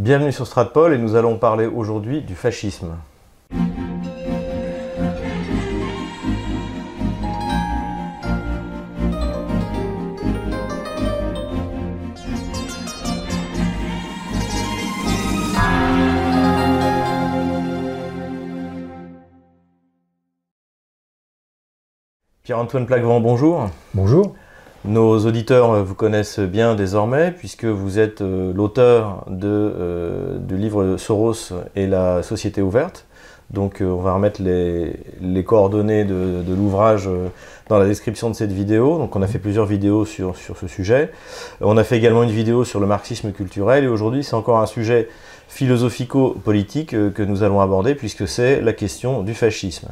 Bienvenue sur Stratpol et nous allons parler aujourd'hui du fascisme. Pierre-Antoine Plaquevent, bonjour. Bonjour. Nos auditeurs vous connaissent bien désormais puisque vous êtes euh, l'auteur de, euh, du livre Soros et la société ouverte. Donc euh, on va remettre les, les coordonnées de, de l'ouvrage dans la description de cette vidéo. Donc on a fait plusieurs vidéos sur, sur ce sujet. On a fait également une vidéo sur le marxisme culturel et aujourd'hui c'est encore un sujet philosophico-politique que nous allons aborder puisque c'est la question du fascisme.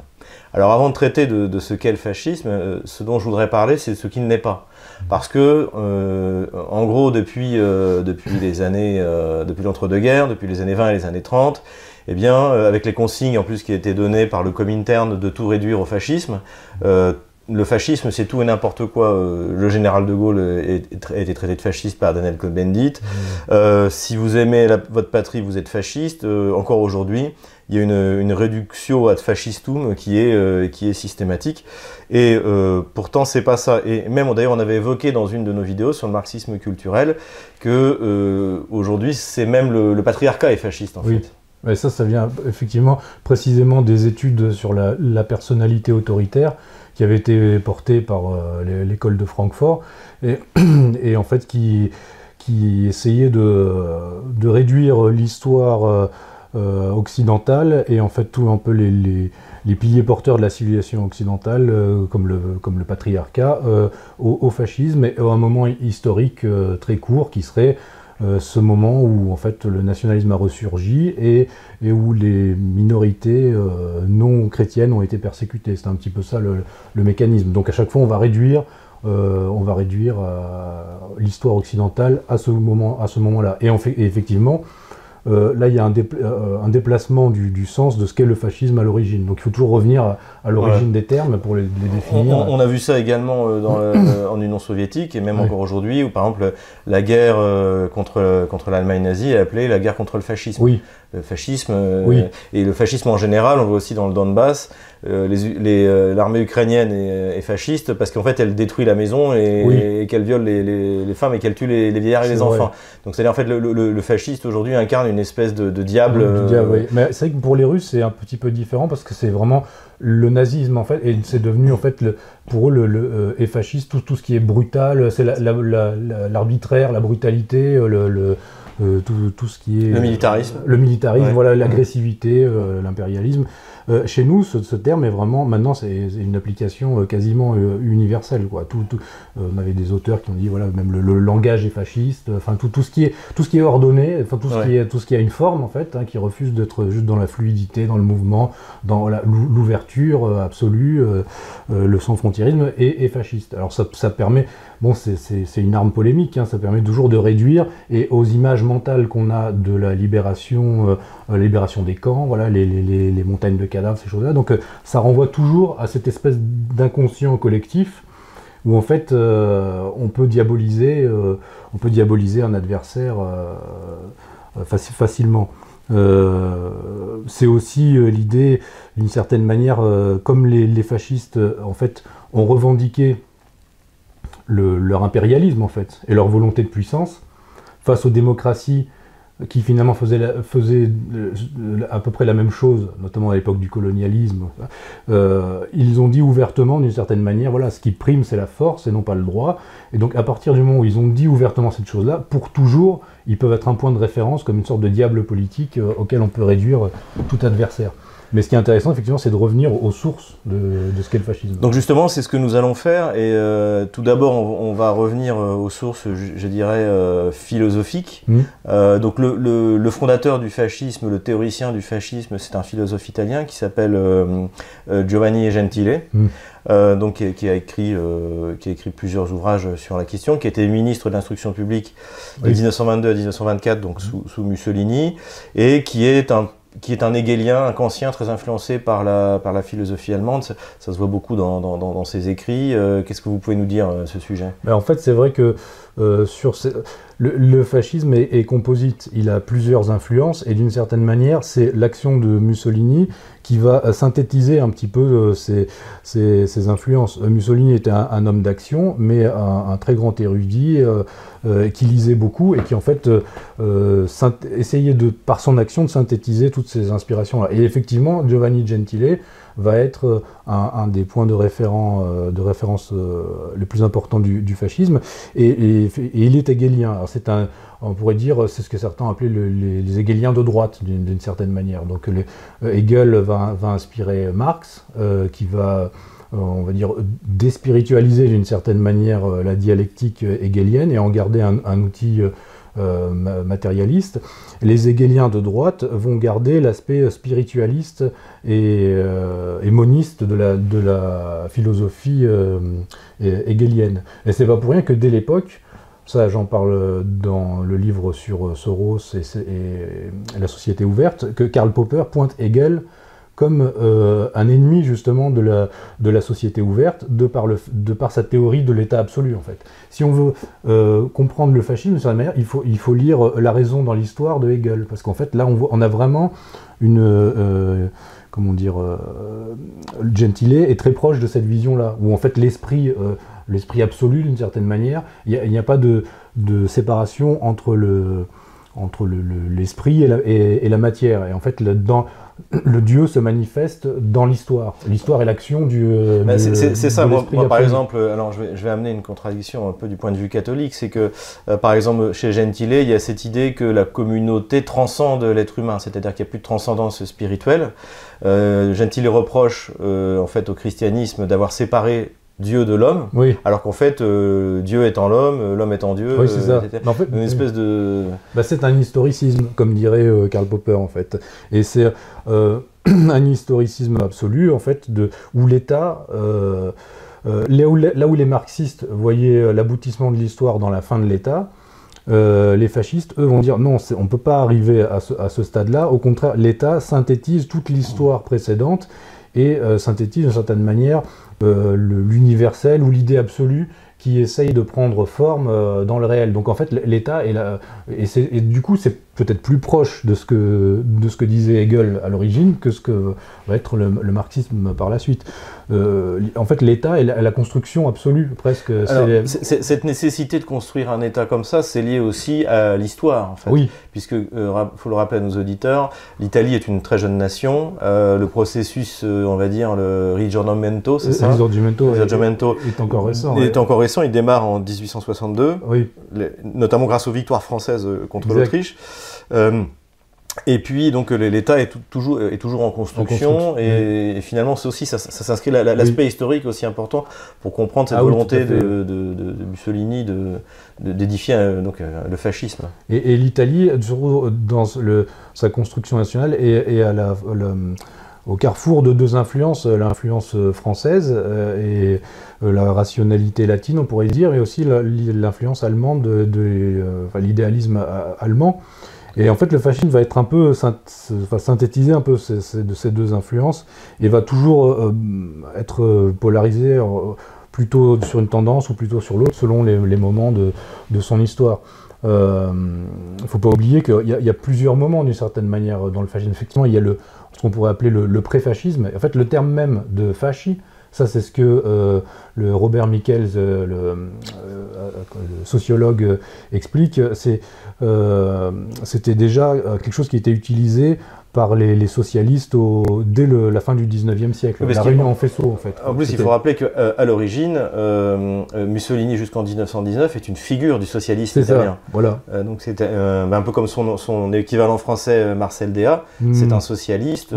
Alors avant de traiter de, de ce qu'est le fascisme, ce dont je voudrais parler c'est ce qu'il n'est pas. Parce que, euh, en gros, depuis, euh, depuis les années, euh, depuis l'entre-deux-guerres, depuis les années 20 et les années 30, eh bien, avec les consignes en plus qui étaient données par le Comintern de tout réduire au fascisme, le fascisme, c'est tout et n'importe quoi. Euh, le général de Gaulle a été traité de fasciste par Daniel Cohn-Bendit. Mmh. Euh, si vous aimez la, votre patrie, vous êtes fasciste. Euh, encore aujourd'hui, il y a une, une réduction ad fascistum qui est, euh, qui est systématique. Et euh, pourtant, c'est pas ça. Et même, d'ailleurs, on avait évoqué dans une de nos vidéos sur le marxisme culturel que euh, aujourd'hui, c'est même le, le, patriarcat est fasciste, en oui. fait. Ça, ça vient effectivement précisément des études sur la, la personnalité autoritaire qui avait été portée par euh, l'école de Francfort et, en fait qui, qui essayait de, de réduire l'histoire euh, occidentale et en fait tout un peu les, les, les, piliers porteurs de la civilisation occidentale euh, comme, le, comme le patriarcat euh, au, au, fascisme et à un moment historique euh, très court qui serait euh, ce moment où en fait le nationalisme a ressurgi et, et où les minorités non chrétiennes ont été persécutées. C'est un petit peu ça le, le, mécanisme. Donc à chaque fois on va réduire on va réduire l'histoire occidentale à ce moment à ce moment-là. Et, fait, et effectivement, euh, là il y a un, dépla euh, un déplacement du, du, sens de ce qu'est le fascisme à l'origine. Donc il faut toujours revenir à, à l'origine ouais. des termes pour les, les définir. On, on, a vu ça également euh, dans, en Union soviétique et même ouais. encore aujourd'hui, où par exemple la guerre contre, contre l'Allemagne nazie est appelée la guerre contre le fascisme. Oui. Le fascisme oui. et le fascisme en général, on voit aussi dans le Donbass, l'armée ukrainienne est, est, fasciste parce qu'en fait elle détruit la maison et, oui. et qu'elle viole les, femmes et qu'elle tue les, vieillards et les enfants. Vrai. Donc c'est-à-dire en fait le, le, le fasciste aujourd'hui incarne une espèce de, de diable. Diable oui. Mais c'est vrai que pour les Russes c'est un petit peu différent parce que c'est vraiment le nazisme en fait et c'est devenu en fait le, pour eux le, le euh, et fasciste tout, tout ce qui est brutal c'est l'arbitraire la, la, la, brutalité le, euh, tout, tout, ce qui est le militarisme le militarisme ouais. voilà l'agressivité euh, l'impérialisme euh, chez nous, ce, ce, terme est vraiment, maintenant, c'est une application euh, quasiment euh, universelle. Quoi. Tout, tout, on avait des auteurs qui ont dit, voilà, même le, le langage est fasciste, enfin, tout, tout, ce qui est, tout ce qui est ordonné, enfin, tout, ce ouais. qui est, tout ce qui a une forme, en fait, hein, qui refuse d'être juste dans la fluidité, dans le mouvement, dans l'ouverture absolue, le sans-frontiérisme, est, est, fasciste. Alors, ça, ça permet, bon, c'est une arme polémique, hein, ça permet toujours de réduire, et aux images mentales qu'on a de la libération, euh, libération des camps, voilà, les, montagnes de cadavres, ces choses-là. Donc euh, ça renvoie toujours à cette espèce d'inconscient collectif où en fait euh, on peut diaboliser, on peut diaboliser un adversaire faci facilement. c'est aussi l'idée, d'une certaine manière, comme les, fascistes en fait ont revendiqué le, leur impérialisme en fait et leur volonté de puissance face aux démocraties qui finalement la, faisait à peu près la même chose, notamment à l'époque du colonialisme. Euh, ils ont dit ouvertement, d'une certaine manière, voilà, ce qui prime, c'est la force et non pas le droit. Et donc, à partir du moment où ils ont dit ouvertement cette chose-là, pour toujours, ils peuvent être un point de référence comme une sorte de diable politique euh, auquel on peut réduire tout adversaire. Mais ce qui est intéressant, effectivement, c'est de revenir aux sources de, de ce qu'est le fascisme. Donc justement, c'est ce que nous allons faire. Et euh, tout d'abord, on, on, va revenir euh, aux sources, je, je dirais, euh, philosophiques. Mmh. donc le, le, le, fondateur du fascisme, le théoricien du fascisme, c'est un philosophe italien qui s'appelle Giovanni Gentile. Mmh. Euh, donc qui, qui, a écrit, euh, qui a écrit plusieurs ouvrages sur la question, qui était ministre de l'instruction publique de oui. 1922 à 1924, donc mmh. sous, sous, Mussolini, et qui est un qui est un hegelien, un kantien très influencé par la, par la philosophie allemande. Ça, se voit beaucoup dans, dans, ses écrits. Euh, Qu'est-ce que vous pouvez nous dire à ce sujet? Ben En fait, c'est vrai que sur le, fascisme est, composite, il a plusieurs influences et d'une certaine manière, c'est l'action de Mussolini qui va synthétiser un petit peu ces, influences. Mussolini était un, homme d'action, mais un, très grand érudit qui lisait beaucoup et qui en fait essayait de, par son action de synthétiser toutes ces inspirations-là. Et effectivement, Giovanni Gentile va être euh, un, des points de, référent, euh, de référence euh, les plus importants du, fascisme. Et, il est hegelien. c'est un, on pourrait dire, c'est ce que certains appelaient les, les, de droite, d'une certaine manière. Donc Hegel va, inspirer Marx, qui va on va dire, déspiritualiser d'une certaine manière la dialectique hegelienne et en garder un outil euh, matérialiste. Les hegeliens de droite vont garder l'aspect spiritualiste et, euh, moniste de la, philosophie euh, hegelienne. Et c'est pas pour rien que dès l'époque, ça j'en parle dans le livre sur Soros et, la société ouverte, que Karl Popper pointe Hegel comme euh, un ennemi justement de la, société ouverte, de par, sa théorie de l'état absolu en fait. Si on veut euh, comprendre le fascisme de cette manière, il faut, lire euh, La raison dans l'histoire de Hegel, parce qu'en fait là on, voit, on a vraiment une... comment dire Gentile est très proche de cette vision-là, où en fait l'esprit l'esprit absolu d'une certaine manière, il n'y a, pas de, de séparation entre le entre l'esprit le, et, et, la matière. Et en fait, le Dieu se manifeste dans l'histoire. L'histoire est l'action du. Euh, c'est ça. Moi, par exemple, alors je vais, je vais, amener une contradiction un peu du point de vue catholique, c'est que, euh, par exemple, chez Gentile, il y a cette idée que la communauté transcende l'être humain, c'est-à-dire qu'il n'y a plus de transcendance spirituelle. Euh, Gentile reproche en fait au christianisme d'avoir séparé Dieu de l'homme, oui. alors qu'en fait, euh, Dieu étant l'homme, euh, l'homme étant Dieu, oui, c'est ça. Euh, en fait, une espèce de... Bah, c'est un historicisme, comme dirait Karl Popper, en fait. Et c'est un historicisme absolu, en fait, de, où l'État... là, où, là, où, les marxistes voyaient l'aboutissement de l'histoire dans la fin de l'État, les fascistes, eux, vont dire non, on ne peut pas arriver à ce, à ce stade-là. Au contraire, l'État synthétise toute l'histoire précédente et synthétise d'une certaine manière euh, l'universel ou l'idée absolue qui essaye de prendre forme euh, dans le réel. Donc en fait, l'État est là, et, et, du coup, c'est peut-être plus proche de ce, que, de ce que disait Hegel à l'origine que ce que va être le, marxisme par la suite. Euh, en fait, l'État est la, construction absolue, presque. cette nécessité de construire un État comme ça, c'est lié aussi à l'histoire, en fait. Oui. Puisque, il euh, faut le rappeler à nos auditeurs, l'Italie est une très jeune nation. Euh, le processus, on va dire, le risorgimento, c'est ça? Risorgimento, est, encore récent. Il est encore récent, il démarre en 1862, oui. notamment grâce aux victoires françaises contre l'Autriche. Euh, et puis, donc, l'État est, toujours, est toujours en construction, et, finalement, c'est aussi, ça, s'inscrit, l'aspect historique aussi important pour comprendre cette ah volonté de, Mussolini d'édifier euh, donc euh, le fascisme. Et, l'Italie, dans le, sa construction nationale, est, à la, au carrefour de deux influences, l'influence française et la rationalité latine, on pourrait dire, mais aussi l'influence allemande, de, l'idéalisme allemand. Et en fait, le fascisme va être un peu, va synthétiser un peu ces, de ces deux influences et va toujours euh, être polarisé euh, plutôt sur une tendance ou plutôt sur l'autre selon les, moments de, son histoire. Il euh, ne faut pas oublier qu'il y, a plusieurs moments d'une certaine manière dans le fascisme. Effectivement, il y a ce qu'on pourrait appeler le, le pré-fascisme. En fait, le terme même de fasci, ça, c'est ce que euh, le Robert Michels, euh, le, euh, sociologue, explique. C'était déjà quelque chose qui était utilisé par les, socialistes au, dès le, la fin du 19e siècle. la réunion en faisceau, en fait. En plus, il faut rappeler qu'à l'origine, Mussolini, jusqu'en 1919, est une figure du socialisme italien. Ça, voilà. Donc c'était ben, un peu comme son, son, équivalent français, Marcel Déat. Hmm. C'est un socialiste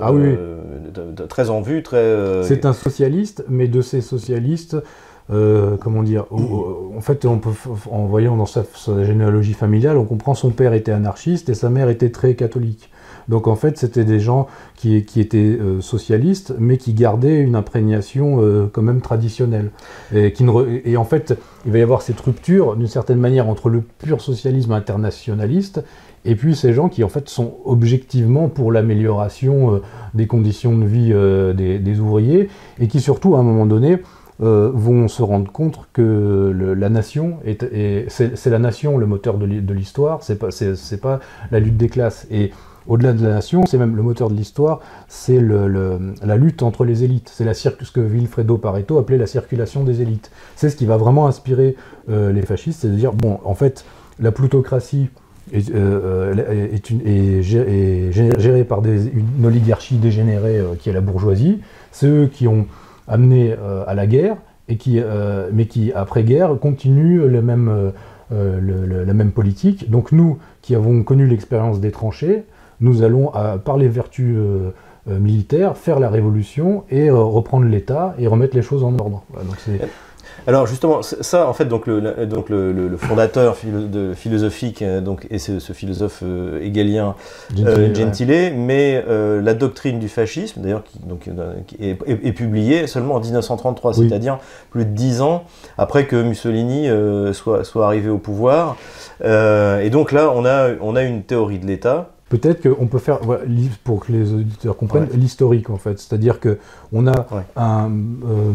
ah, oui. Très en vue, très... C'est un socialiste, mais de ces socialistes... comment dire, en fait, on peut, en voyant dans sa, généalogie familiale, on comprend son père était anarchiste et sa mère était très catholique. Donc en fait, c'était des gens qui, étaient euh, socialistes, mais qui gardaient une imprégnation euh, quand même traditionnelle. Et, et en fait, il va y avoir cette rupture, d'une certaine manière, entre le pur socialisme internationaliste et puis ces gens qui en fait sont objectivement pour l'amélioration euh, des conditions de vie des, ouvriers et qui surtout à un moment donné vont se rendre compte que la nation est, c'est la nation le moteur de l'histoire, c'est pas c'est pas la lutte des classes et au-delà de la nation, c'est même le moteur de l'histoire, c'est la lutte entre les élites. C'est ce que Vilfredo Pareto appelait la circulation des élites. C'est ce qui va vraiment inspirer euh, les fascistes, c'est de dire, bon, en fait, la plutocratie est, euh, gérée par une oligarchie dégénérée euh, qui est la bourgeoisie. C'est eux qui ont amené à la guerre, et qui, mais qui, après-guerre, continuent la même politique. Donc nous, qui avons connu l'expérience des tranchées, nous allons, par les vertus euh, euh, militaires, faire la révolution et euh, reprendre l'État et remettre les choses en ordre. Alors justement, ça, en fait, donc le, donc le, fondateur de, philosophique, donc, et ce, philosophe égalien Gentile, mais la doctrine du fascisme, d'ailleurs, qui, donc, est, publiée seulement en 1933, c'est-à-dire plus de dix ans après que Mussolini soit, soit arrivé au pouvoir. et donc là, on a, on a une théorie de l'État Peut-être qu'on peut faire, pour que les auditeurs comprennent, l'historique en fait. C'est-à-dire qu'on a un, euh,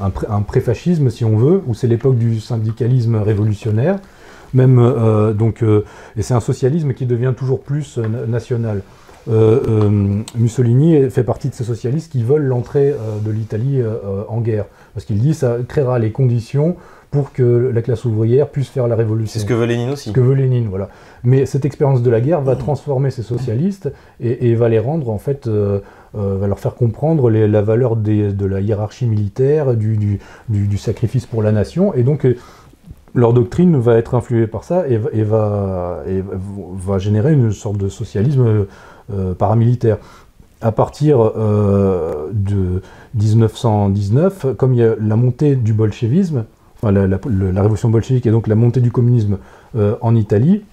un, préfascisme, si on veut, où c'est l'époque du syndicalisme révolutionnaire, même, euh, donc, euh, et c'est un socialisme qui devient toujours plus national. Mussolini fait partie de ces socialistes qui veulent l'entrée de l'Italie en guerre, parce qu'il dit que ça créera les conditions pour que la classe ouvrière puisse faire la révolution. C'est ce que veut Lénine aussi. Ce que veut Lénine, voilà. Mais cette expérience de la guerre va transformer ces socialistes et, va les rendre, en fait, euh, euh, va leur faire comprendre la valeur de la hiérarchie militaire, du, du, sacrifice pour la nation, et donc euh, leur doctrine va être influée par ça et, va, et va, générer une sorte de socialisme paramilitaire. À partir de 1919, comme il y a la montée du bolchevisme, la, révolution bolchevique et donc la montée du communisme euh, en Italie,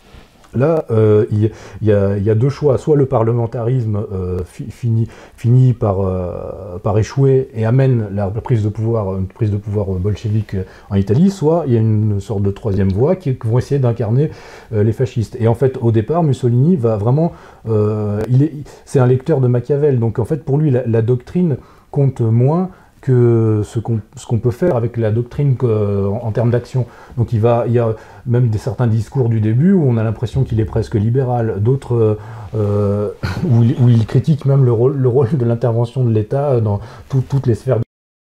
là, euh, il y, a deux choix. Soit le parlementarisme euh, finit, par, échouer et amène la prise de pouvoir, une prise de pouvoir bolchevique en Italie, soit il y a une sorte de troisième voie qui, vont essayer d'incarner les fascistes. Et en fait, au départ, Mussolini va vraiment... c'est un lecteur de Machiavel, donc en fait, pour lui, la doctrine compte moins ce qu'on peut faire avec la doctrine en, termes d'action. Donc il, y a même des, certains discours du début où on a l'impression qu'il est presque libéral, d'autres euh, où, il critique même le rôle, le rôle de l'intervention de l'État dans toutes les sphères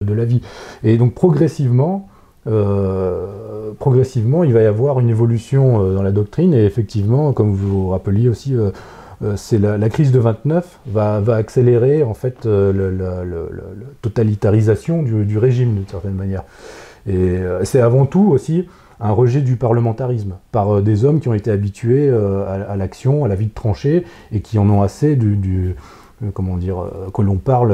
de, la vie. Et donc progressivement, euh, progressivement, il va y avoir une évolution euh, dans la doctrine et effectivement, comme vous vous rappeliez aussi, c'est la, crise de 29 va, accélérer en fait euh, la totalitarisation du, régime d'une certaine manière. Et euh, c'est avant tout aussi un rejet du parlementarisme par des hommes qui ont été habitués à, l'action, à la vie de tranchée et qui en ont assez du, comment dire, que l'on parle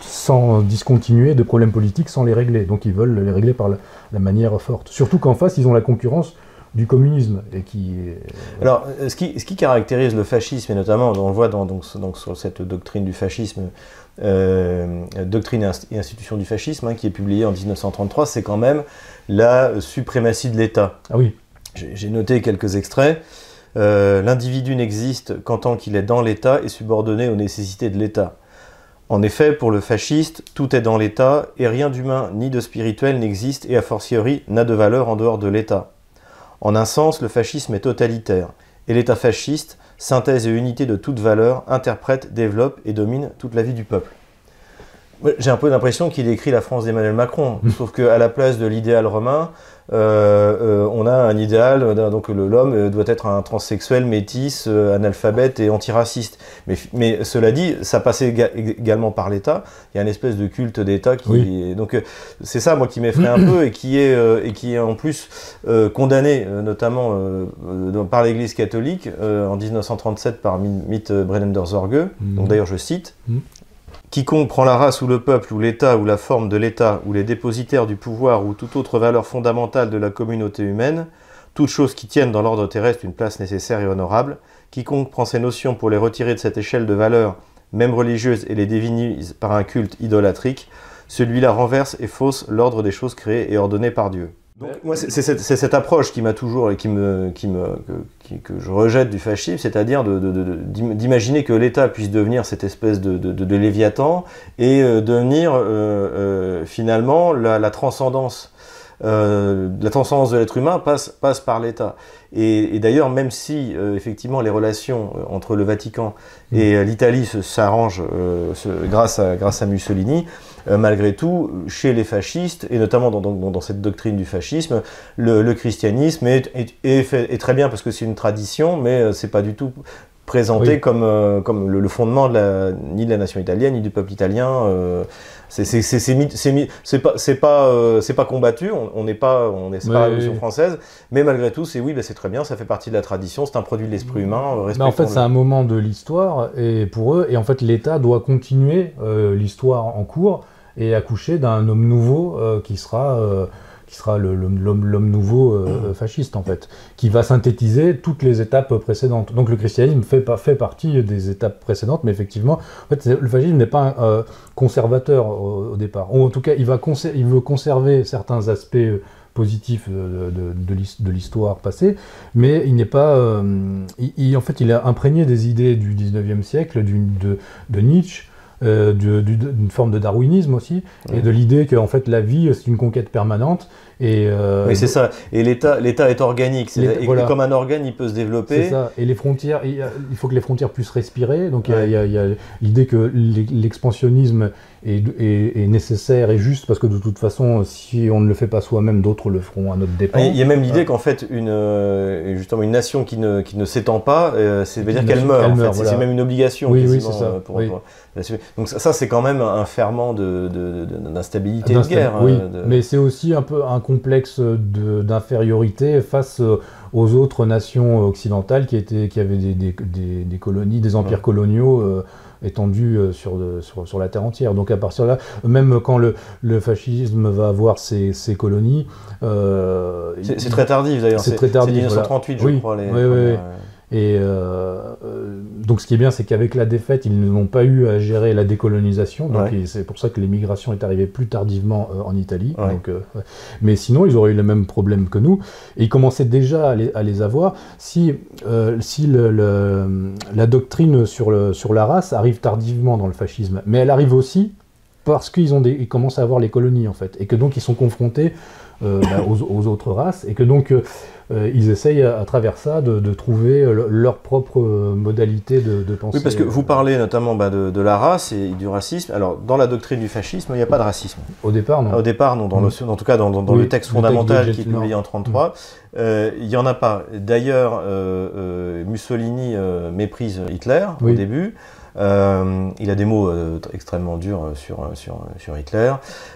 sans discontinuer de problèmes politiques sans les régler. Donc ils veulent les régler par la manière forte. Surtout qu'en face, ils ont la concurrence du communisme. Et qui, Alors, ce qui, ce qui, caractérise le fascisme, et notamment, on le voit dans, donc, sur cette doctrine du fascisme, euh, doctrine et institution du fascisme, hein, qui est publiée en 1933, c'est quand même la suprématie de l'État. Ah oui. J'ai noté quelques extraits. Euh, l'individu n'existe qu'en tant qu'il est dans l'État et subordonné aux nécessités de l'État. En effet, pour le fasciste, tout est dans l'État et rien d'humain ni de spirituel n'existe et a fortiori n'a de valeur en dehors de l'État. En un sens, le fascisme est totalitaire, et l'État fasciste, synthèse et unité de toute valeur, interprète, développe et domine toute la vie du peuple. J'ai un peu l'impression qu'il écrit la France d'Emmanuel Macron, sauf qu'à la place de l'idéal romain, euh, euh, on a un idéal, euh, donc l'homme doit être un transsexuel, métis, analphabète et antiraciste. Mais, mais cela dit, ça passait également par l'État. Il y a une espèce de culte d'État qui, donc c'est ça moi qui m'effraie un peu et qui est et qui est en plus condamné notamment par l'Église catholique en 1937 par Mitt Brennender Zorge. Mmh. Donc d'ailleurs je cite. Mmh. Quiconque prend la race ou le peuple ou l'État ou la forme de l'État ou les dépositaires du pouvoir ou toute autre valeur fondamentale de la communauté humaine, toute chose qui tienne dans l'ordre terrestre une place nécessaire et honorable, quiconque prend ces notions pour les retirer de cette échelle de valeurs, même religieuses, et les divinise par un culte idolâtrique, celui-là renverse et fausse l'ordre des choses créées et ordonnées par Dieu. Moi, c'est cette, approche qui m'a toujours et qui me, qui me, que, que je rejette du fascisme, c'est-à-dire d'imaginer que l'État puisse devenir cette espèce de, léviathan et euh, devenir euh, euh, finalement la transcendance euh, la transcendance de l'être humain passe, passe par l'État. Et, d'ailleurs, même si euh, effectivement les relations euh, entre le Vatican et l'Italie s'arrangent grâce, à, grâce à Mussolini, malgré tout, chez les fascistes, et notamment dans, dans, cette doctrine du fascisme, le, christianisme est, est, très bien parce que c'est une tradition, mais c'est pas du tout présenté comme, comme le, fondement de la, ni de la nation italienne, ni du peuple italien. C'est pas c'est pas euh, c'est pas combattu. On n'est pas on est pas la Révolution française, mais malgré tout, c'est oui, bah, c'est très bien. Ça fait partie de la tradition. C'est un produit de l'esprit humain. Euh, mais en fait, c'est un moment de l'histoire et pour eux et en fait, l'État doit continuer euh, l'histoire en cours et accoucher d'un homme nouveau qui sera qui sera l'homme nouveau euh, mmh. fasciste en fait, qui va synthétiser toutes les étapes précédentes. Donc le christianisme fait, fait partie des étapes précédentes, mais effectivement, en fait, le fascisme n'est pas euh, conservateur au, départ. Ou en tout cas, il, va il veut conserver certains aspects euh, positifs de, de, l'histoire passée, mais il n'est pas... il, en fait, il a imprégné des idées du 19e siècle, de, de Nietzsche, euh, d'une forme de darwinisme aussi, et de l'idée que en fait la vie c'est une conquête permanente. Et euh, oui, c'est ça. Et l'État, l'État est organique. et comme un organe, il peut se développer. C'est ça. Et les frontières, il faut que les frontières puissent respirer. Donc il y a, l'idée que l'expansionnisme est, est, nécessaire et juste parce que de toute façon, si on ne le fait pas soi-même, d'autres le feront à notre dépens. Il y a même l'idée qu'en fait, une, euh, justement, une nation qui ne, qui ne s'étend pas, c'est veut dire qu'elle meurt. En fait. C'est même une obligation. Oui, oui, c'est ça. Pour, donc ça, c'est quand même un ferment d'instabilité de, de, de, guerre. Oui, hein, mais c'est aussi un peu un complexe d'infériorité face aux autres nations occidentales qui, étaient, qui avaient des, des, colonies, des empires coloniaux euh, étendus euh, sur, sur, sur, la terre entière. Donc à partir de là, même quand le, le fascisme va avoir ses, ses colonies... Euh, c'est très tardif d'ailleurs, c'est très tardif. 1938 je crois. Les, oui, oui, et euh, euh, donc ce qui est bien, c'est qu'avec la défaite, ils n'ont pas eu à gérer la décolonisation. Donc c'est pour ça que l'immigration est arrivée plus tardivement euh, en Italie. Donc, mais sinon, ils auraient eu le même problème que nous. Et ils commençaient déjà à les, avoir si, si le, la doctrine sur, le, sur la race arrive tardivement dans le fascisme. Mais elle arrive aussi parce qu'ils ont ils commencent à avoir les colonies en fait. Et que donc ils sont confrontés bah, aux, aux, autres races. Et que donc euh, ils essayent à, travers ça de, trouver euh, leur propre euh, modalité de, de, pensée. Oui, parce que vous parlez notamment bah, de, la race et du racisme. Alors, dans la doctrine du fascisme, il n'y a pas de racisme. Au départ, non. Au départ, non. Dans le, mm. en tout cas, dans, le texte fondamental qui est publié en 1933, mm. il n'y en a pas. D'ailleurs, Mussolini méprise Hitler au début. Euh, il a des mots euh, extrêmement durs euh, sur, sur, sur Hitler.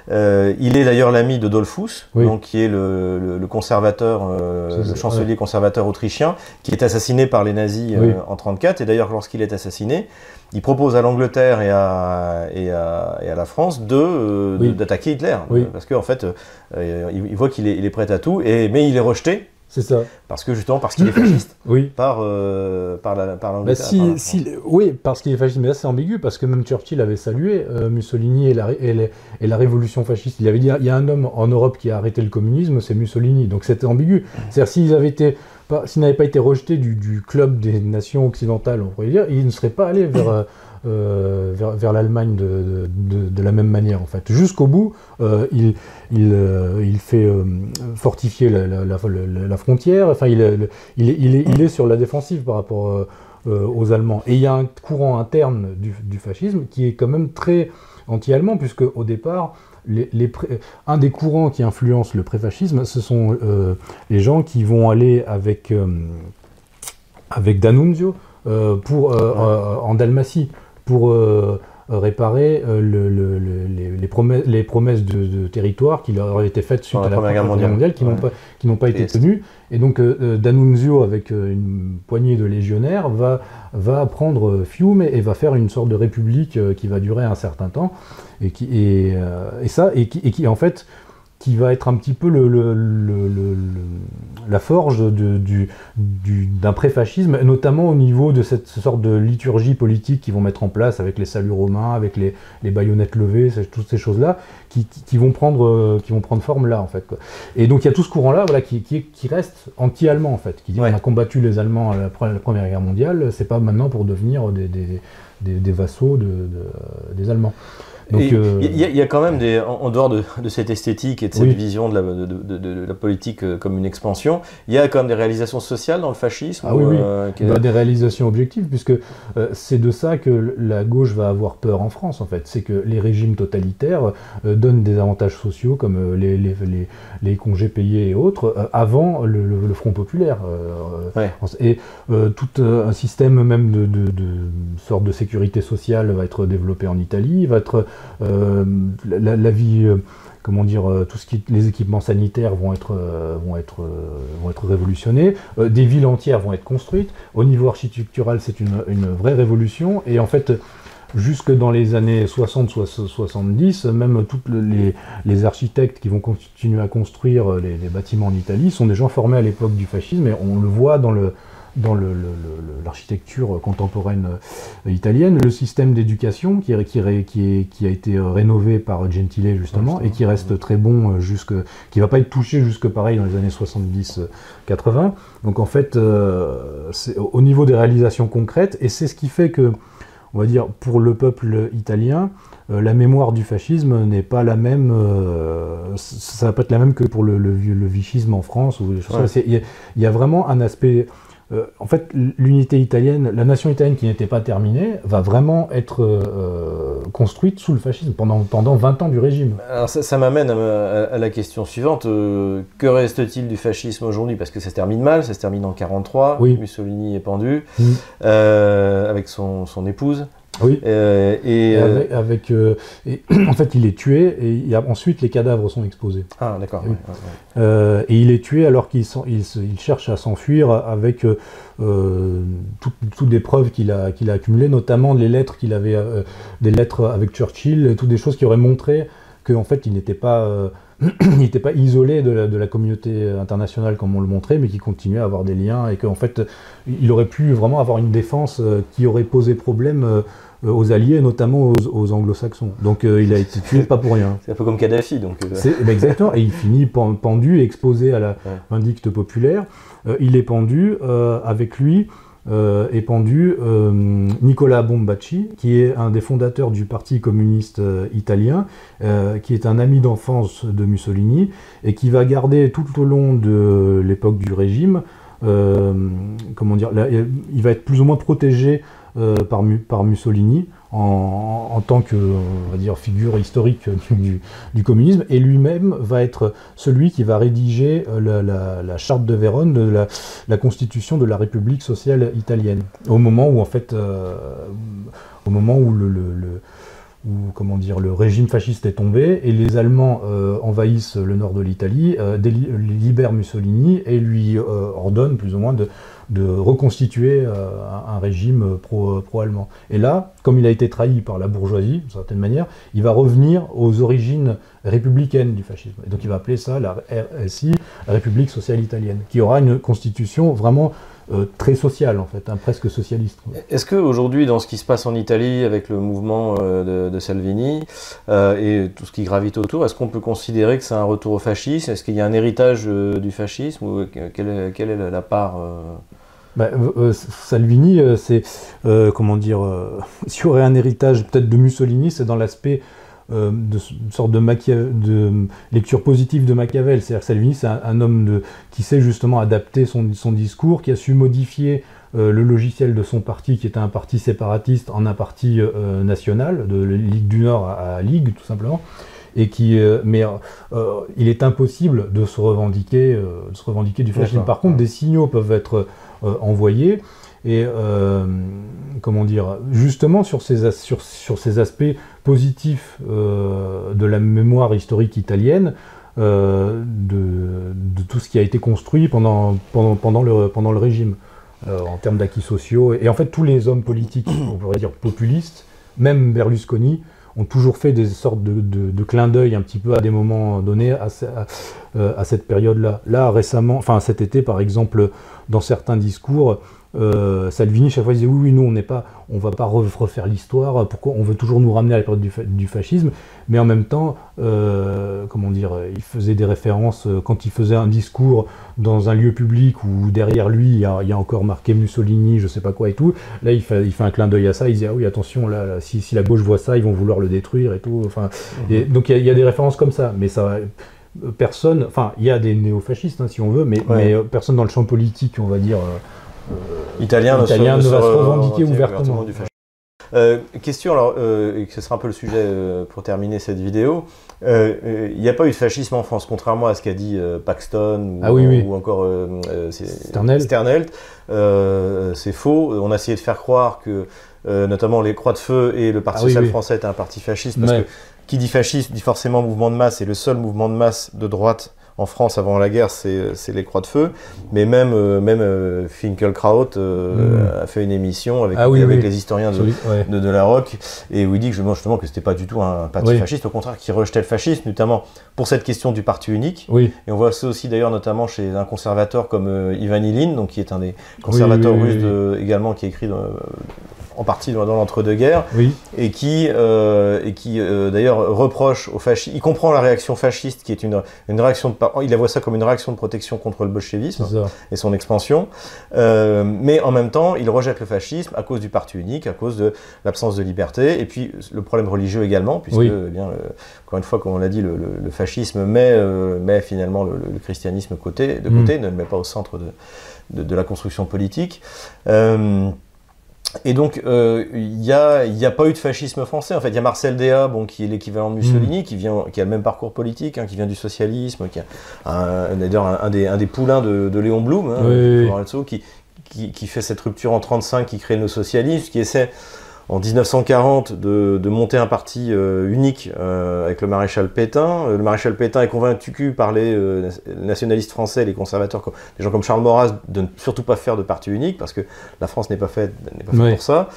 il est d'ailleurs l'ami de Dollfuss, donc, qui est le, le, conservateur, le chancelier conservateur autrichien, qui est assassiné par les nazis en 1934. Et d'ailleurs, lorsqu'il est assassiné, il propose à l'Angleterre et à, et, à, et à, la France de, d'attaquer Hitler. Parce qu'en en fait, il, voit qu'il est, il est prêt à tout, et, mais il est rejeté c'est ça. Parce que justement, parce qu'il est fasciste. oui. Par, euh, par la, par bah si, oui, parce qu'il est fasciste, mais là c'est ambigu, parce que même Churchill avait salué euh, Mussolini et la, et, la, révolution fasciste. Il avait dit il y a un homme en Europe qui a arrêté le communisme, c'est Mussolini. Donc c'était ambigu. C'est-à-dire s'ils avaient été. S'ils n'avaient pas été rejetés du, du, club des nations occidentales, on pourrait dire, ils ne seraient pas allés vers, euh, vers, l'Allemagne de, de, la même manière en fait. Jusqu'au bout, euh, il, il, euh, il, fait fortifier la, frontière, enfin il, il, est, sur la défensive par rapport aux Allemands. Et il y a un courant interne du, fascisme qui est quand même très anti-allemand, puisque au départ, les un des courants qui influence le préfascisme, ce sont les gens qui vont aller avec, avec D'Annunzio pour, en Dalmatie pour euh, réparer euh, le, les, promesses, les, promesses, de, territoire qui leur avaient été faites suite à la Première Guerre mondiale, qui n'ont pas, qui pas été tenues. Et donc euh, D'Annunzio, avec une poignée de légionnaires, va, va prendre Fiume et va faire une sorte de république qui va durer un certain temps. Et, qui, et, et ça, et qui, et qui en fait qui va être un petit peu le, la forge d'un du, du, préfascisme, notamment au niveau de cette sorte de liturgie politique qu'ils vont mettre en place avec les saluts romains, avec les, les baïonnettes levées, toutes ces choses-là, qui, qui, vont prendre, qui vont prendre forme là, en fait. Et donc il y a tout ce courant-là voilà, qui, qui, qui reste anti-allemand, en fait, qui dit qu'on a combattu les Allemands à la, Première Guerre mondiale, c'est pas maintenant pour devenir des, des, des, vassaux de, des Allemands. Euh, il y, a quand même, des, en, dehors de, cette esthétique et de cette vision de la, de, la, politique euh, comme une expansion, il y a quand même des réalisations sociales dans le fascisme Ah oui, oui. Euh, bah, des réalisations objectives, puisque c'est de ça que la gauche va avoir peur en France, en fait. C'est que les régimes totalitaires donnent des avantages sociaux comme les, les, les, congés payés et autres avant le, Front populaire. Et tout un système même de, sorte de sécurité sociale va être développé en Italie, va être euh, la, vie euh, comment dire, euh, tout ce qui, les équipements sanitaires vont être, vont être, vont être révolutionnés, des villes entières vont être construites. Au niveau architectural, c'est une, une, vraie révolution. Et en fait, jusque dans les années 60-70, même tous les, les, architectes qui vont continuer à construire les, les, bâtiments en Italie sont des gens formés à l'époque du fascisme. Et on le voit dans le, dans l'architecture contemporaine euh, italienne, le système d'éducation qui, qui, qui, a été euh, rénové par Gentile justement et qui reste très bon euh, jusque, qui va pas être touché jusque pareil dans les années 70-80. Donc en fait, c'est au niveau des réalisations concrètes et c'est ce qui fait que, on va dire, pour le peuple italien, la mémoire du fascisme n'est pas la même, ça va pas être la même que pour le, le, vichisme en France. Il y, y, a vraiment un aspect euh, en fait, l'unité italienne, la nation italienne qui n'était pas terminée, va vraiment être euh, construite sous le fascisme pendant, pendant 20 ans du régime. Alors ça, m'amène à, la question suivante. Euh, que reste-t-il du fascisme aujourd'hui? Parce que ça se termine mal, ça se termine en 1943, Mussolini est pendu, avec son, son épouse. Oui. Euh, et, avec, euh, euh, en fait, il est tué et il y a, ensuite les cadavres sont exposés. Ah, d'accord. et il est tué alors qu'il il, il cherche à s'enfuir avec toutes des preuves qu'il a, qu'il a accumulées, notamment les lettres qu'il avait, des lettres avec Churchill, toutes des choses qui auraient montré qu'en fait, il n'était pas il n'était pas isolé de la, de la, communauté internationale comme on le montrait, mais qui continuait à avoir des liens et qu'en fait, il aurait pu vraiment avoir une défense qui aurait posé problème euh, aux Alliés, notamment aux, Anglo-Saxons. Donc euh, il a été tué pas pour rien. C'est un peu comme Kadhafi. Donc, euh. ben, exactement, et il finit pendu, exposé à la vindicte populaire. il est pendu, avec lui est pendu Nicolas Bombacci, qui est un des fondateurs du Parti communiste italien, qui est un ami d'enfance de Mussolini, et qui va garder tout au long de l'époque du régime, comment dire, il va être plus ou moins protégé euh, par, par, Mussolini en, tant que va dire, figure historique du, communisme, et lui-même va être celui qui va rédiger euh, la, charte de Vérone, de la, constitution de la République sociale italienne, au moment où en fait, euh, au moment où le, comment dire, le régime fasciste est tombé et les Allemands envahissent le nord de l'Italie, libèrent Mussolini et lui ordonnent plus ou moins de, de reconstituer euh, un, régime pro-allemand. et là, comme il a été trahi par la bourgeoisie, d'une certaine manière, il va revenir aux origines républicaines du fascisme. Et donc il va appeler ça la RSI, République sociale italienne, qui aura une constitution vraiment euh, très sociale en fait, hein, presque socialiste. Est-ce qu'aujourd'hui, dans ce qui se passe en Italie avec le mouvement euh, de, Salvini et tout ce qui gravite autour, est-ce qu'on peut considérer que c'est un retour au fascisme? Est-ce qu'il y a un héritage du fascisme? Ou quelle est, quelle est la part bah, euh, euh, Salvini, euh, c'est comment dire, s'il y aurait un héritage peut-être de Mussolini, c'est dans l'aspect de une sorte de, de, lecture positive de Machiavel. C'est-à-dire que Salvini, c'est un, homme de, qui sait justement adapter son, son, discours, qui a su modifier le logiciel de son parti, qui était un parti séparatiste, en un parti national, de Ligue du Nord à, Ligue, tout simplement. Et qui, mais il est impossible de se revendiquer, de se revendiquer du fascisme. Par contre, des signaux peuvent être euh, envoyé Et euh, comment dire, justement sur ces, sur, sur ces aspects positifs euh, de la mémoire historique italienne, de, de, tout ce qui a été construit pendant, pendant, pendant, le, pendant le régime, en termes d'acquis sociaux. Et en fait, tous les hommes politiques, on pourrait dire populistes, même Berlusconi, ont toujours fait des sortes de, de, clins d'œil un petit peu à des moments donnés à, à cette période-là. Là, récemment, enfin cet été par exemple, dans certains discours, euh, Salvini, chaque fois, disait oui, oui, nous, on n'est pas, on va pas refaire l'histoire. Pourquoi on veut toujours nous ramener à la période du, fascisme Mais en même temps, euh, comment dire, il faisait des références euh, quand il faisait un discours dans un lieu public où derrière lui il y a, encore marqué Mussolini, je sais pas quoi et tout. Là, il fait, il fait un clin d'œil à ça. Il dit ah oui, attention, là, si, la gauche voit ça, ils vont vouloir le détruire et tout. Enfin, mhm. donc il y, a des références comme ça, mais ça personne, enfin, il y a des néofascistes, hein, si on veut, mais, mais, personne dans le champ politique, on va dire, euh, italien, ne, va se revendiquer ouvertement. Du euh, question, alors, euh, et ce sera un peu le sujet pour terminer cette vidéo. Il n'y a pas eu de fascisme en France, contrairement à ce qu'a dit Paxton ou, ah ou encore Sternelt. c'est faux. On a essayé de faire croire que notamment les Croix de Feu et le Parti ah social français étaient un parti fasciste, parce que qui dit fascisme dit forcément mouvement de masse, et le seul mouvement de masse de droite en France avant la guerre, c'est les Croix de Feu. Mais même, euh, même euh, Finkelkraut euh, mm. a fait une émission avec, ah avec les historiens de, de, la rock et où il dit que justement que c'était pas du tout un parti fasciste, au contraire, qui rejetait le fascisme, notamment pour cette question du parti unique. Et on voit ça aussi d'ailleurs notamment chez un conservateur comme Ivan Ilin, donc qui est un des conservateurs russes également qui a écrit en partie dans, l'entre-deux-guerres, et qui, euh, et qui euh, d'ailleurs reproche aux fascistes, il comprend la réaction fasciste qui est une, une réaction de, il voit ça comme une réaction de protection contre le bolchevisme et son expansion, euh, mais en même temps il rejette le fascisme à cause du parti unique, à cause de l'absence de liberté, et puis le problème religieux également, puisque eh bien, encore une fois, comme on l'a dit, le, fascisme met, met finalement le, christianisme côté, de côté, mm. ne le met pas au centre de, de, la construction politique. Et donc, euh, il n'y a, a, pas eu de fascisme français. En fait, il y a Marcel bon, qui est l'équivalent de Mussolini, mm. qui, vient, qui a le même parcours politique, hein, qui vient du socialisme, qui est un, un, des, un des poulains de, Léon Blum, hein, qui, qui, qui, fait cette rupture en 1935, qui crée nos socialismes, qui essaie en 1940 de, de, monter un parti euh, unique euh, avec le maréchal Pétain. Euh, le maréchal Pétain est convaincu par les nationalistes français, les conservateurs, des gens comme Charles Maurras, de ne surtout pas faire de parti unique parce que la France n'est pas faite, pas faite pour ça.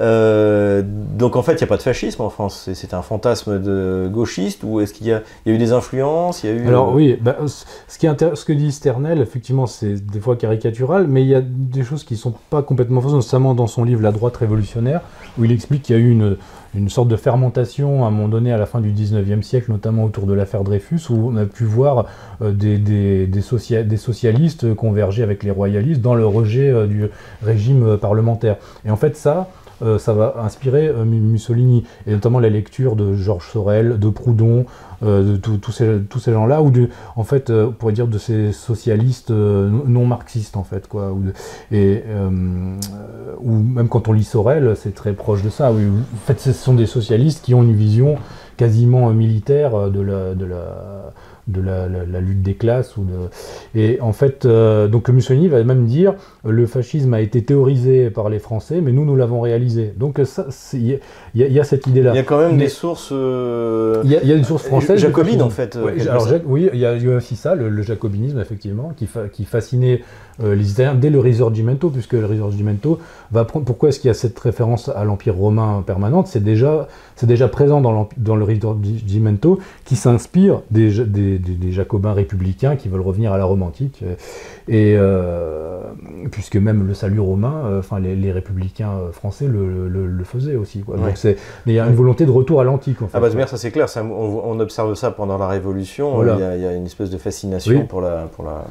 Euh, donc en fait, il n'y a pas de fascisme en France. C'est un fantasme de gauchiste ou est-ce qu'il y, a eu des influences il y a eu, Alors oui, bah, ce, qui ce que dit Sternel, effectivement, c'est des fois caricatural, mais il y a des choses qui ne sont pas complètement fausses, notamment dans son livre La droite révolutionnaire, où il explique qu'il y a eu une, une sorte de fermentation à un moment donné à la fin du 19e siècle, notamment autour de l'affaire Dreyfus, où on a pu voir euh, des, des, socialistes converger avec les royalistes dans le rejet euh, du régime parlementaire. Et en fait, ça, euh, ça va inspirer euh, Mussolini, et notamment la lecture de Georges Sorel, de Proudhon, euh, de tous ces, gens-là, ou de, en fait, on pourrait dire de ces socialistes non marxistes, en fait, quoi. Ou, et, ou même quand on lit Sorel, c'est très proche de ça. Oui, en fait, ce sont des socialistes qui ont une vision quasiment militaire de de la de la, lutte des classes. Ou de... Et en fait, euh, donc Mussolini va même dire le fascisme a été théorisé par les Français, mais nous, nous l'avons réalisé. Donc il y, a cette idée-là. Il y a quand même des sources. Euh, il y, a des sources françaises. Jacobines, en fait. alors, oui, il y, a aussi ça, le, jacobinisme, effectivement, qui, qui fascinait euh, les Italiens dès le Risorgimento, puisque le Risorgimento va prendre. Pourquoi est-ce qu'il y a cette référence à l'Empire romain permanente? C'est déjà, déjà présent dans, dans le Risorgimento, qui s'inspire des, des, des, jacobins républicains qui veulent revenir à la Rome antique. Et euh, puisque même le salut romain, euh, enfin les, républicains français le, le, faisaient aussi. Quoi. Donc c'est, il y a une volonté de retour à l'antique. En fait, ah bah, ça c'est clair. on, observe ça pendant la Révolution. Il, y a, une espèce de fascination pour, la, pour, la,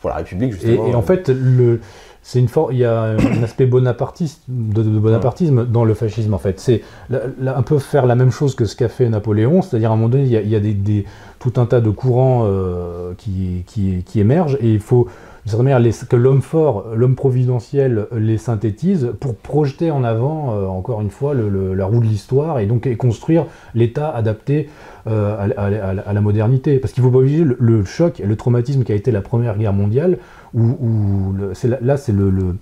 pour la République justement. Et, en fait, le, c'est une il y a un aspect bonapartiste, de, bonapartisme dans le fascisme en fait. C'est un peu faire la même chose que ce qu'a fait Napoléon, c'est-à-dire à un moment donné, il y a, des, tout un tas de courants euh, qui, qui, émergent et il faut que l'homme fort, l'homme providentiel les synthétise pour projeter en avant, euh, encore une fois, la roue de l'histoire et donc construire l'État adapté euh, à, la modernité. Parce qu'il ne faut pas oublier le, choc et le traumatisme qui a été la Première Guerre mondiale, où, là c'est le,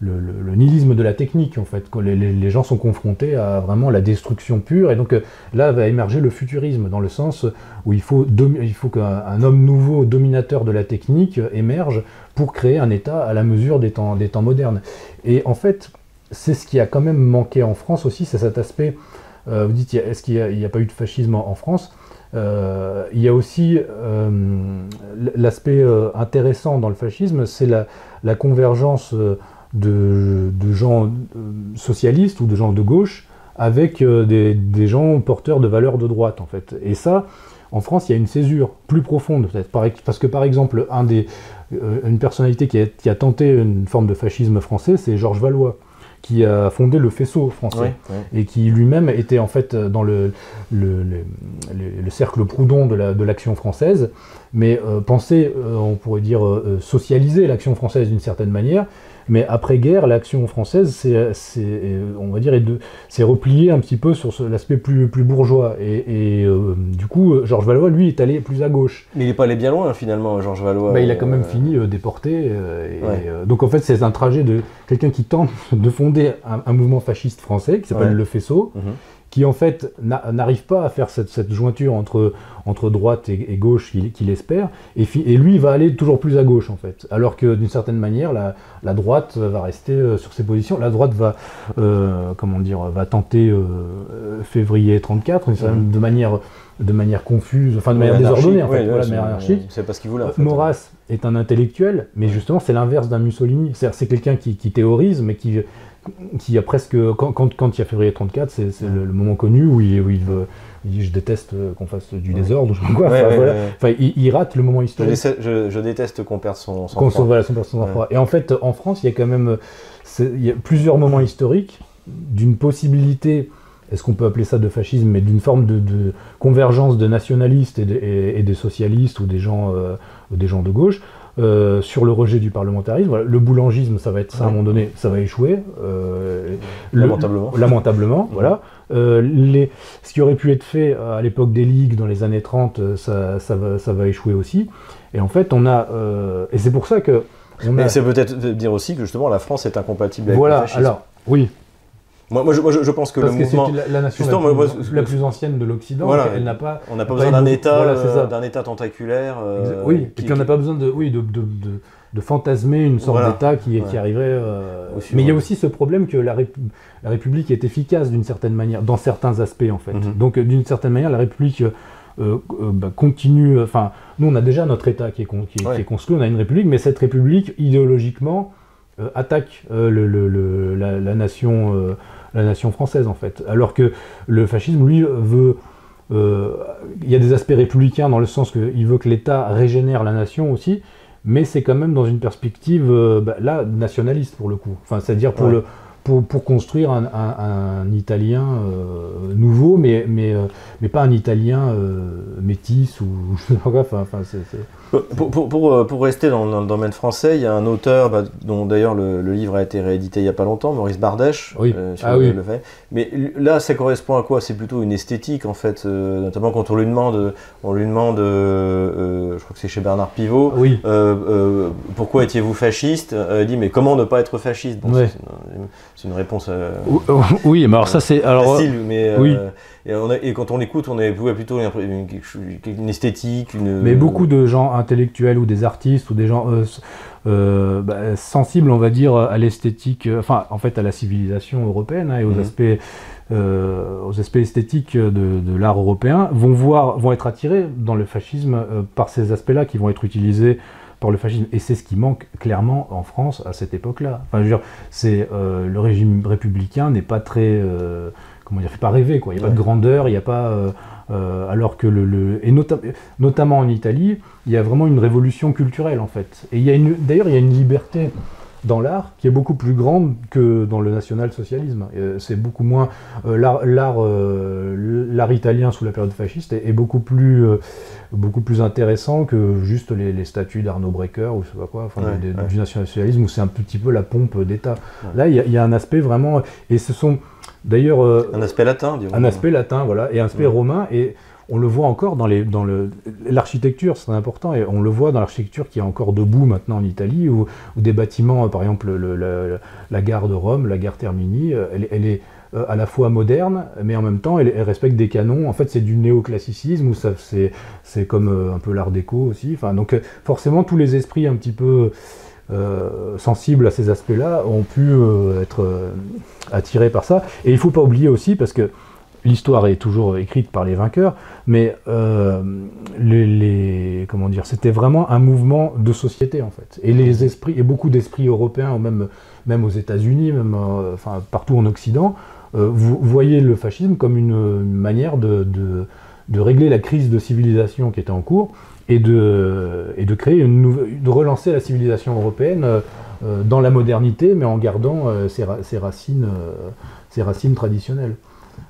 nihilisme de la technique en fait. Les, les, gens sont confrontés à vraiment la destruction pure et donc euh, là va émerger le futurisme dans le sens où il faut, il faut qu'un homme nouveau dominateur de la technique émerge pour créer un État à la mesure des temps, des temps modernes. Et en fait, c'est ce qui a quand même manqué en France aussi, c'est cet aspect vous dites, est-ce qu'il n'y a, pas eu de fascisme en, France? Il y a aussi l'aspect intéressant dans le fascisme, c'est la, convergence de, gens socialistes ou de gens de gauche avec des, des, gens porteurs de valeurs de droite, en fait. Et ça, en France, il y a une césure plus profonde, peut-être. Parce que, par exemple, un des, euh, une personnalité qui a, tenté une forme de fascisme français, c'est Georges Valois qui a fondé le faisceau français et qui lui-même était en fait dans le, le, cercle Proudhon de l'action française, mais euh, pensait, euh, on pourrait dire, socialiser l'action française d'une certaine manière, mais après-guerre, l'action française, c'est, on va dire, s'est repliée un petit peu sur l'aspect plus, plus bourgeois. Et, euh, du coup, Georges Valois, lui, est allé plus à gauche. Mais il n'est pas allé bien loin, finalement, Georges Valois. Bah, il a quand même euh, fini euh, déporté. donc, en fait, c'est un trajet de quelqu'un qui tente de fonder un, mouvement fasciste français qui s'appelle Le Faisceau. Mhm qui en fait n'arrive pas à faire cette, jointure entre, entre droite et, gauche qu'il espère, et, et, lui va aller toujours plus à gauche en fait. Alors que d'une certaine manière, la, la, droite va rester euh, sur ses positions. La droite va, euh, comment dire, va tenter euh, février 34 mmh. de manière de manière confuse, enfin de manière désordonnée en fait, voilà, anarchique. C'est pas ce qu'il voulait. En fait. Maurras est un intellectuel, mais justement c'est l'inverse d'un Mussolini. C'est quelqu'un qui, qui, théorise, mais qui, qui a presque quand, quand, il y a février 34, c'est le, moment connu où il, où il, veut, dit je déteste qu'on fasse du désordre ou je quoi. enfin, il, rate le moment historique. Je, déteste qu'on perde son sang froid. Et en fait, en France, il y a quand même il y a plusieurs moments historiques d'une possibilité. Est-ce qu'on peut appeler ça de fascisme, mais d'une forme de, convergence de nationalistes et de, et, socialistes ou des gens, euh, des gens de gauche, euh, sur le rejet du parlementarisme. le boulangisme, ça va être ça à un moment donné, ça va échouer. Euh, lamentablement. lamentablement, voilà. Euh, les, ce qui aurait pu être fait à l'époque des ligues dans les années 30, ça, ça, va, ça va échouer aussi. Et en fait, on a. et c'est pour ça que. Mais c'est peut-être dire aussi que justement la France est incompatible avec voilà, le fascisme. alors, oui, moi, moi, je, pense que le mouvement. La, nation la, plus, ancienne de l'Occident. elle n'a pas. On n'a pas besoin d'un État, euh, d'un État tentaculaire. Euh, oui, et puis on n'a pas besoin de, oui, de, de, de, fantasmer une sorte d'État qui, qui arriverait. Euh, mais il y a aussi ce problème que la, la République est efficace d'une certaine manière, dans certains aspects en fait. Mhm. Donc d'une certaine manière, la République. Bah, continue. Enfin, nous, on a déjà notre État qui est, qui, est, construit, on a une République, mais cette République, idéologiquement, attaque le, le, la, la, nation la nation française en fait. Alors que le fascisme, lui, veut... Euh, il y a des aspects républicains dans le sens qu'il veut que l'État régénère la nation aussi, mais c'est quand même dans une perspective, euh, bah, là, nationaliste pour le coup. Enfin, c'est-à-dire pour le pour, pour, construire un, un, Italien euh, nouveau, mais, mais, mais pas un Italien métis ou je sais pas quoi. Enfin, enfin c'est, pour, pour, pour, euh, pour, rester dans, dans, le domaine français, il y a un auteur bah, dont d'ailleurs le, le, livre a été réédité il n'y a pas longtemps, Maurice Bardèche. Oui. Euh, ah, oui. le fait. Mais là, ça correspond à quoi? C'est plutôt une esthétique en fait, euh, notamment quand on lui demande, on lui demande, je crois que c'est chez Bernard Pivot, oui. pourquoi étiez-vous fasciste? Il dit mais comment ne pas être fasciste? Bon, C'est une, réponse. oui, mais alors ça c'est alors facile, mais oui. Et, quand on écoute, on est plutôt une, une esthétique. Une... Mais beaucoup de gens intellectuels ou des artistes ou des gens euh, euh, bah, sensibles, on va dire, à l'esthétique, euh, enfin, en fait, à la civilisation européenne hein, et aux mhm. aspects. aux aspects esthétiques de, l'art européen vont voir, vont être attirés dans le fascisme par ces aspects-là qui vont être utilisés par le fascisme. Et c'est ce qui manque clairement en France à cette époque-là. Enfin, je veux dire, c'est le régime républicain n'est pas très comment dire, fait pas rêver, quoi. Il n'y a pas de grandeur, il n'y a pas. Euh, euh, alors que le. et notamment en Italie, il y a vraiment une révolution culturelle, en fait. Et il y a une. D'ailleurs, il y a une liberté dans l'art qui est beaucoup plus grande que dans le national-socialisme. Euh, c'est beaucoup moins. l'art, l'art, italien sous la période fasciste est, beaucoup, plus, beaucoup plus intéressant que juste les, statuts d'Arnaud Brecker ou je sais pas quoi, enfin, du national-socialisme où c'est un petit peu la pompe d'État. Là, il y, y, a un aspect vraiment. Et ce sont. D'ailleurs, euh, un aspect latin, un aspect latin, voilà, et un aspect romain, et on le voit encore dans les, dans le, l'architecture, c'est important, et on le voit dans l'architecture qui est encore debout maintenant en Italie, où, des bâtiments, par exemple la gare de Rome, la gare Termini, euh, elle, est euh, à la fois moderne, mais en même temps, elle, respecte des canons. En fait, c'est du néoclassicisme, ou ça, c'est, c'est comme un peu l'art déco aussi. Enfin, donc, forcément, tous les esprits un petit peu euh, sensibles à ces aspects-là ont pu euh, être euh, attirés par ça. Et il ne faut pas oublier aussi, parce que l'histoire est toujours écrite par les vainqueurs, mais les, comment dire, c'était vraiment un mouvement de société en fait. Et les esprits, et beaucoup d'esprits européens, même, même aux États-Unis, même enfin, partout en Occident, vous voyez le fascisme comme une, manière de, de, régler la crise de civilisation qui était en cours et de, et de créer une nouvelle, de relancer la civilisation européenne dans la modernité, mais en gardant ses, ses, racines, ses racines traditionnelles.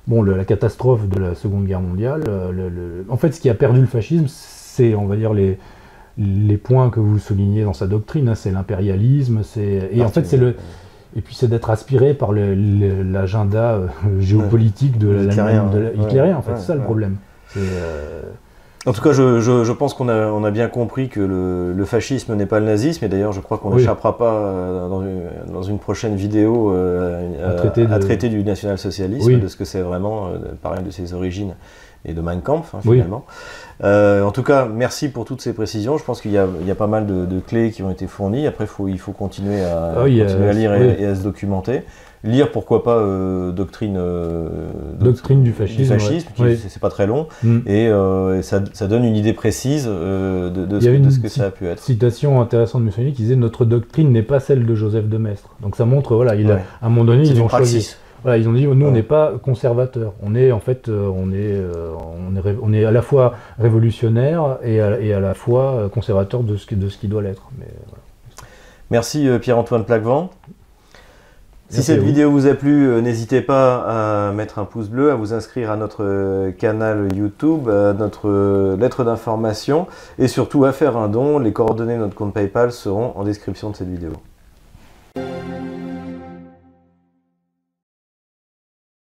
Bon, la catastrophe de la Seconde Guerre mondiale, euh, en fait, ce qui a perdu le fascisme, c'est, on va dire, les, les points que vous soulignez dans sa doctrine, hein, c'est l'impérialisme, c'est et en fait c'est le et puis c'est d'être aspiré par l'agenda euh, géopolitique de l'Allemagne hitlérien, en fait, c'est ça le problème. Euh, en tout cas, je, pense qu'on a, on a, bien compris que le, fascisme n'est pas le nazisme, et d'ailleurs, je crois qu'on n'échappera pas euh, dans une, dans une, prochaine vidéo euh, à, traiter du national-socialisme, de ce que c'est vraiment, euh, pareil, de ses origines et de Mein Kampf, hein, finalement. en tout cas, merci pour toutes ces précisions. Je pense qu'il y, y, a pas mal de, clés qui ont été fournies. Après, faut, il faut continuer à, ah continuer à lire et, et, à se documenter lire pourquoi pas euh, doctrine euh, doctrine du fascisme, c'est pas très long mm. et, euh, ça, donne une idée précise de, ce, que ça a pu être. Citation intéressante de Mussolini qui disait notre doctrine n'est pas celle de Joseph de Maistre. Donc ça montre voilà, il a, à un moment donné ils ont choisi. Voilà, ils ont dit nous on n'est pas conservateur, on est en fait on est, on est on est à la fois révolutionnaire et à, et à la fois conservateur de ce, de ce qui doit l'être. Merci Pierre-Antoine Plaquevent. Si cette vidéo vous a plu, euh, n'hésitez pas à mettre un pouce bleu, à vous inscrire à notre euh, canal YouTube, à notre euh, lettre d'information et surtout à faire un don. Les coordonnées de notre compte PayPal seront en description de cette vidéo.